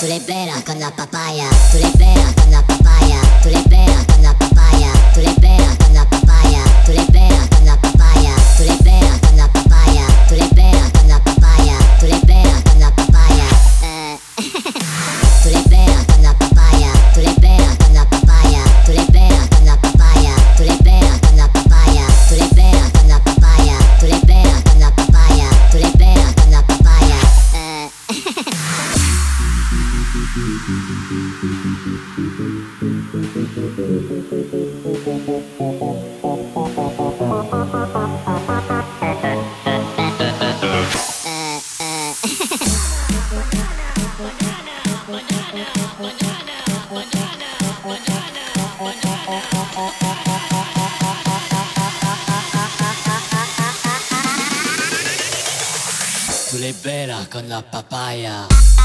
Tú le pegas con la papaya, tú le pegas con la papaya. Tu l'es con la papaya.